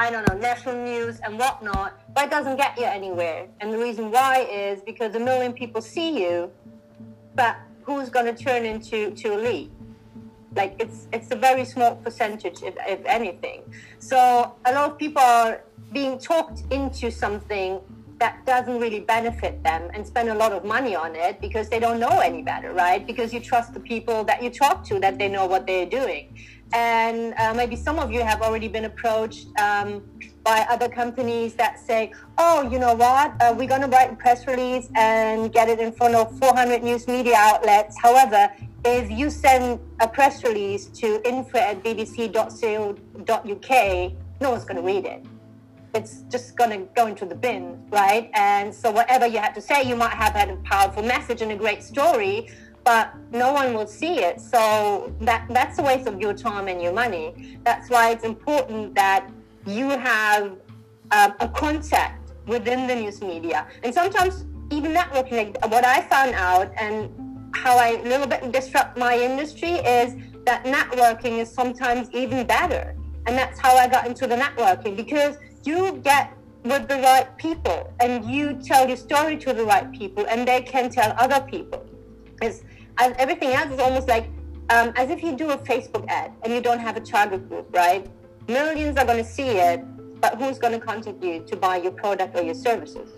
I don't know, national news and whatnot, but it doesn't get you anywhere. And the reason why is because a million people see you, but who's going to turn into to a lead? Like it's it's a very small percentage, if, if anything. So a lot of people are being talked into something that doesn't really benefit them and spend a lot of money on it because they don't know any better, right? Because you trust the people that you talk to that they know what they're doing. And uh, maybe some of you have already been approached um, by other companies that say, oh, you know what, uh, we're going to write a press release and get it in front of 400 news media outlets. However, if you send a press release to info at bbc.co.uk, no one's going to read it it's just going to go into the bin, right? And so whatever you had to say, you might have had a powerful message and a great story, but no one will see it. So that that's a waste of your time and your money. That's why it's important that you have um, a contact within the news media. And sometimes even networking, what I found out and how I a little bit disrupt my industry is that networking is sometimes even better. And that's how I got into the networking because you get with the right people and you tell your story to the right people and they can tell other people. It's, as everything else is almost like um, as if you do a Facebook ad and you don't have a target group, right? Millions are going to see it, but who's going to contact you to buy your product or your services?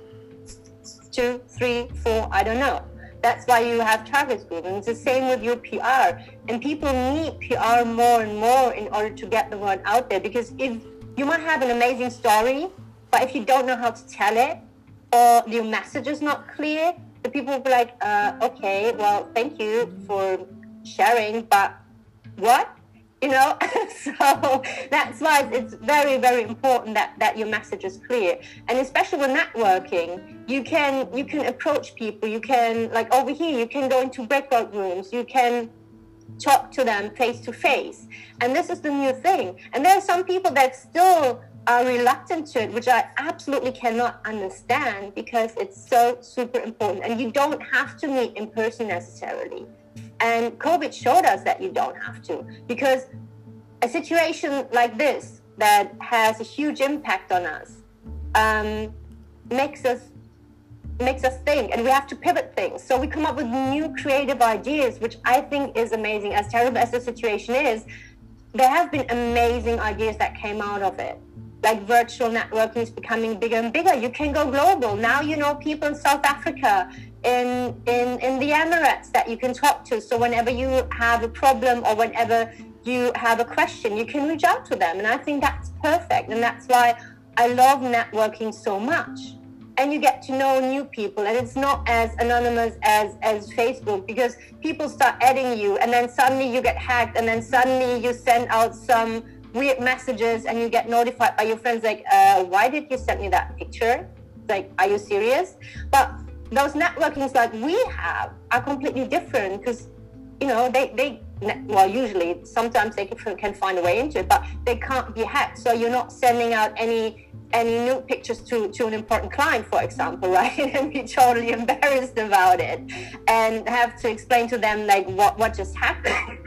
Two, three, four, I don't know. That's why you have target group. And it's the same with your PR. And people need PR more and more in order to get the word out there. Because if you might have an amazing story, but if you don't know how to tell it or your message is not clear, the people will be like, uh, okay, well, thank you for sharing, but what? You know, so that's why it's very, very important that, that your message is clear. And especially with networking, you can you can approach people. You can like over here, you can go into breakout rooms. You can talk to them face to face. And this is the new thing. And there are some people that still are reluctant to it, which I absolutely cannot understand because it's so super important. And you don't have to meet in person necessarily. And COVID showed us that you don't have to because a situation like this that has a huge impact on us um, makes us makes us think and we have to pivot things. So we come up with new creative ideas, which I think is amazing. As terrible as the situation is, there have been amazing ideas that came out of it. Like virtual networking is becoming bigger and bigger. You can go global. Now you know people in South Africa, in in in the Emirates that you can talk to. So whenever you have a problem or whenever you have a question, you can reach out to them. And I think that's perfect. And that's why I love networking so much and you get to know new people and it's not as anonymous as as facebook because people start adding you and then suddenly you get hacked and then suddenly you send out some weird messages and you get notified by your friends like uh, why did you send me that picture like are you serious but those networkings like we have are completely different because you know they they well usually sometimes they can, can find a way into it but they can't be hacked so you're not sending out any any nude pictures to, to an important client, for example, right? and be totally embarrassed about it and have to explain to them like what, what just happened.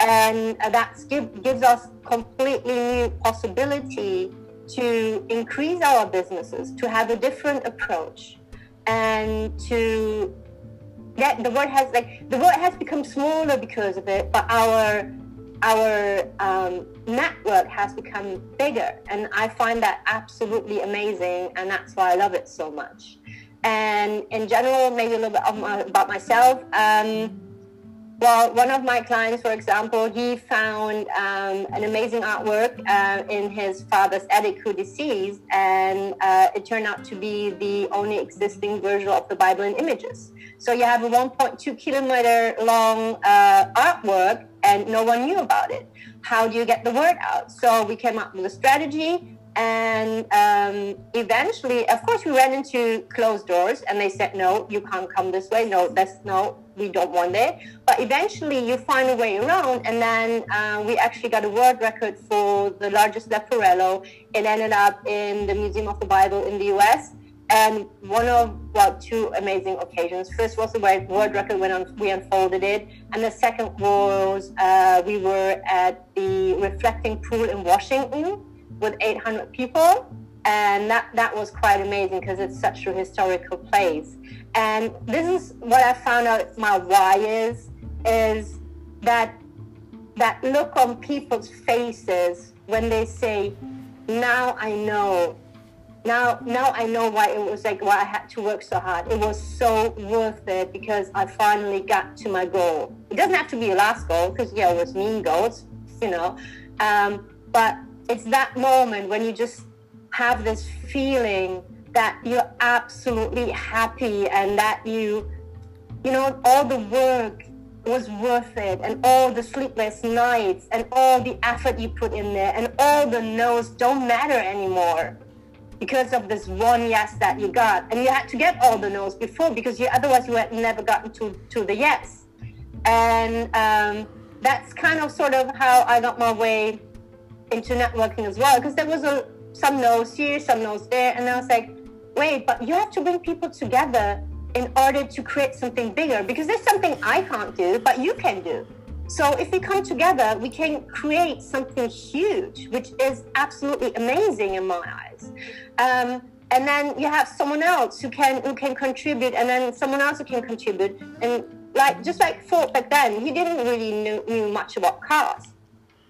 And that give, gives us completely new possibility to increase our businesses, to have a different approach and to get the world has like the world has become smaller because of it, but our our um, network has become bigger. And I find that absolutely amazing. And that's why I love it so much. And in general, maybe a little bit my, about myself. Um, well, one of my clients, for example, he found um, an amazing artwork uh, in his father's attic who deceased, and uh, it turned out to be the only existing version of the Bible in images. So you have a 1.2 kilometer long uh, artwork and no one knew about it. How do you get the word out? So we came up with a strategy, and um, eventually, of course, we ran into closed doors, and they said, "No, you can't come this way. No, that's no, we don't want it." But eventually, you find a way around, and then uh, we actually got a world record for the largest leporello. It ended up in the Museum of the Bible in the U.S and one of well two amazing occasions first was the world record when we unfolded it and the second was uh, we were at the reflecting pool in washington with 800 people. And that, that was quite amazing because it's such a historical place. And this is what I found out my why is, is that that look on people's faces when they say, now I know now now I know why it was like why I had to work so hard. It was so worth it because I finally got to my goal. It doesn't have to be a last goal because yeah, it was mean goals, you know. Um, but it's that moment when you just have this feeling that you're absolutely happy and that you you know all the work was worth it and all the sleepless nights and all the effort you put in there and all the no's don't matter anymore because of this one yes that you got. And you had to get all the no's before because you otherwise you had never gotten to, to the yes. And um, that's kind of sort of how I got my way into networking as well. Because there was a, some no's here, some no's there. And I was like, wait, but you have to bring people together in order to create something bigger because there's something I can't do, but you can do. So if we come together, we can create something huge, which is absolutely amazing in my eyes. Um, and then you have someone else who can who can contribute, and then someone else who can contribute. And like just like Ford back then, he didn't really knew, knew much about cars,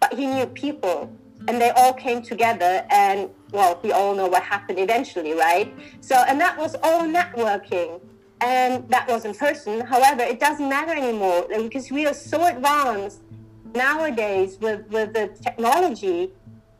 but he knew people, and they all came together. And well, we all know what happened eventually, right? So and that was all networking and that was in person. However, it doesn't matter anymore because we are so advanced nowadays with, with the technology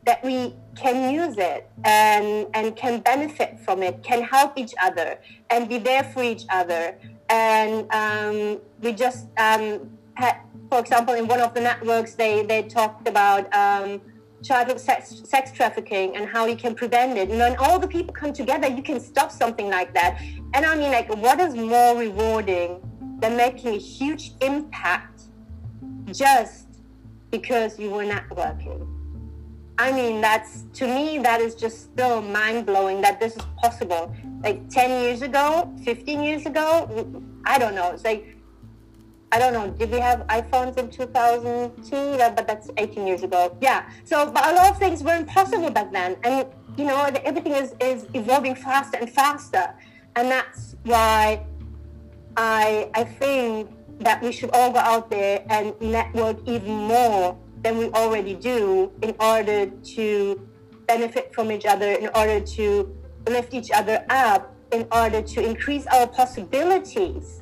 that we can use it and, and can benefit from it, can help each other and be there for each other. And um, we just um, had, for example, in one of the networks, they, they talked about um, childhood sex, sex trafficking and how you can prevent it. And when all the people come together, you can stop something like that. And I mean, like, what is more rewarding than making a huge impact just because you were networking? I mean, that's to me, that is just still mind blowing that this is possible. Like 10 years ago, 15 years ago, I don't know. It's like I don't know. Did we have iPhones in 2002? But that's 18 years ago. Yeah. So, but a lot of things were impossible back then, and you know, everything is is evolving faster and faster, and that's why I I think that we should all go out there and network even more than we already do in order to benefit from each other, in order to lift each other up, in order to increase our possibilities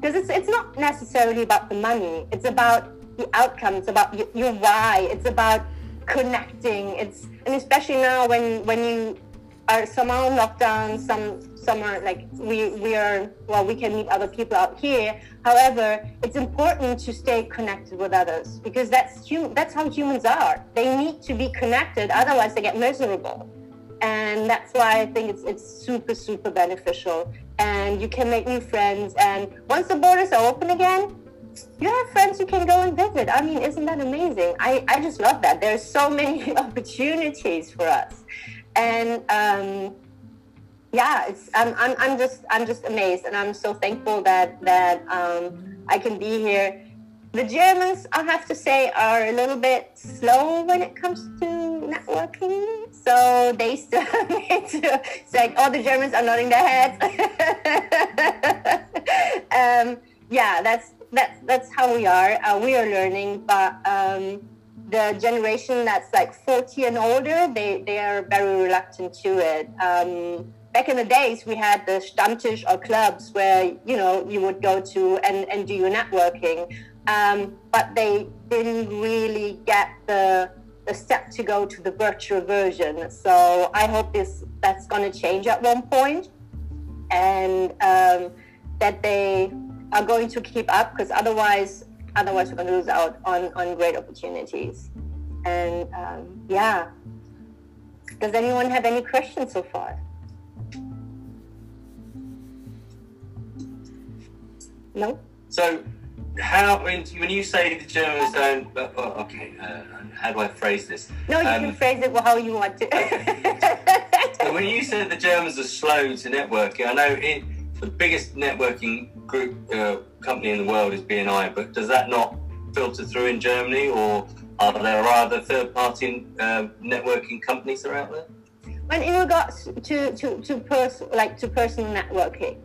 because it's it's not necessarily about the money. It's about the outcome. It's about your, your why. It's about connecting. It's and especially now when when you are somehow locked down, some some are like we we are well we can meet other people out here. However, it's important to stay connected with others because that's hum- that's how humans are. They need to be connected, otherwise they get miserable and that's why I think it's it's super super beneficial. And you can make new friends. And once the borders are open again, you have friends you can go and visit. I mean, isn't that amazing? I I just love that. There's so many opportunities for us, and um, yeah, it's I'm, I'm I'm just I'm just amazed, and I'm so thankful that that um, I can be here. The Germans, I have to say, are a little bit slow when it comes to networking so they still need to, it's like all the Germans are nodding their heads. um, yeah, that's, that's, that's how we are. Uh, we are learning, but um, the generation that's like 40 and older, they, they are very reluctant to it. Um, back in the days, we had the Stammtisch or clubs where, you know, you would go to and, and do your networking. Um, but they didn't really get the the step to go to the virtual version. So I hope this that's going to change at one point, and um, that they are going to keep up because otherwise, otherwise we're going to lose out on on great opportunities. And um, yeah, does anyone have any questions so far? No. So how when, when you say the Germans don't? Uh, oh, okay, uh, how do I phrase this? No, you um, can phrase it how you want to. when you said the Germans are slow to networking, I know it, the biggest networking group uh, company in the world is BNI, but does that not filter through in Germany, or are there other third-party uh, networking companies that are out there? When in regards to to to pers- like to personal networking,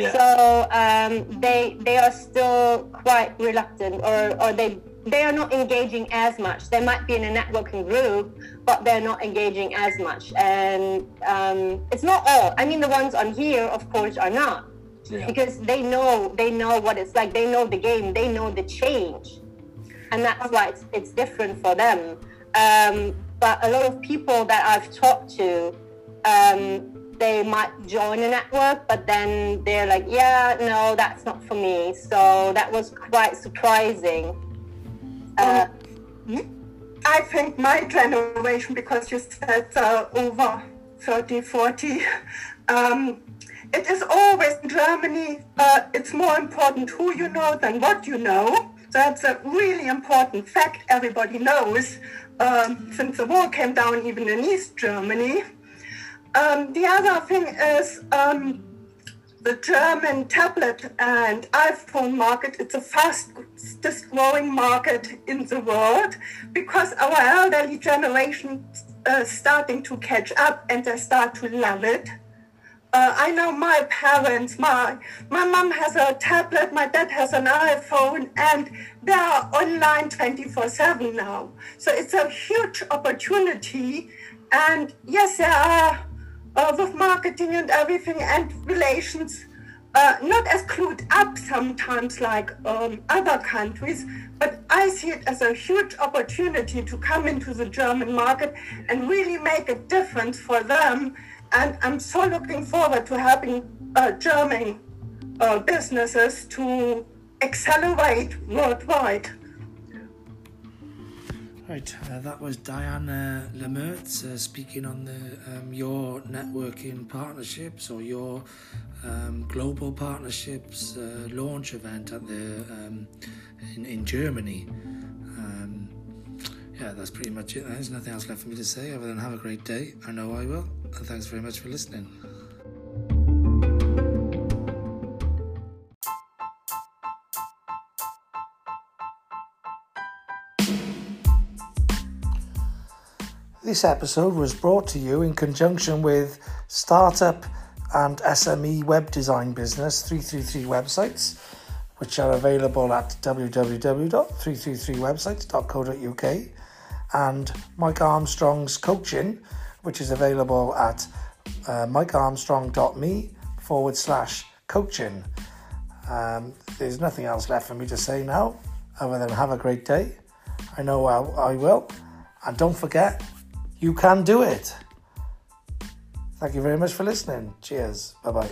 Yeah. so um, they they are still quite reluctant, or or they they are not engaging as much. They might be in a networking group, but they're not engaging as much. And um, it's not all. I mean, the ones on here, of course, are not yeah. because they know they know what it's like. They know the game. They know the change, and that's why it's, it's different for them. Um, but a lot of people that I've talked to, um, they might join a network, but then they're like, "Yeah, no, that's not for me." So that was quite surprising. Uh, I think my generation, because you said uh, over 30, 40, um, it is always in Germany, uh, it's more important who you know than what you know. That's a really important fact everybody knows um, since the wall came down, even in East Germany. Um, the other thing is um, the German tablet and iPhone market. It's the fastest growing market in the world because our elderly generation uh, starting to catch up and they start to love it. Uh, I know my parents, my my mom has a tablet, my dad has an iPhone, and they are online 24/7 now. So it's a huge opportunity. And yes, there are uh, with marketing and everything and relations uh, not as clued up sometimes like um, other countries, but I see it as a huge opportunity to come into the German market and really make a difference for them. And I'm so looking forward to helping uh, German uh, businesses to accelerate worldwide. Right, uh, that was Diana Lammerts uh, speaking on the um, your networking partnerships or your um, global partnerships uh, launch event at the um, in, in Germany. Um, yeah, that's pretty much it. There's nothing else left for me to say other than have a great day. I know I will, and thanks very much for listening. This episode was brought to you in conjunction with startup and SME web design business 333 websites, which are available at www.333websites.co.uk, and Mike Armstrong's coaching, which is available at uh, mikearmstrong.me forward slash coaching. Um, there's nothing else left for me to say now other than have a great day. I know I, I will. And don't forget, you can do it. Thank you very much for listening. Cheers. Bye bye.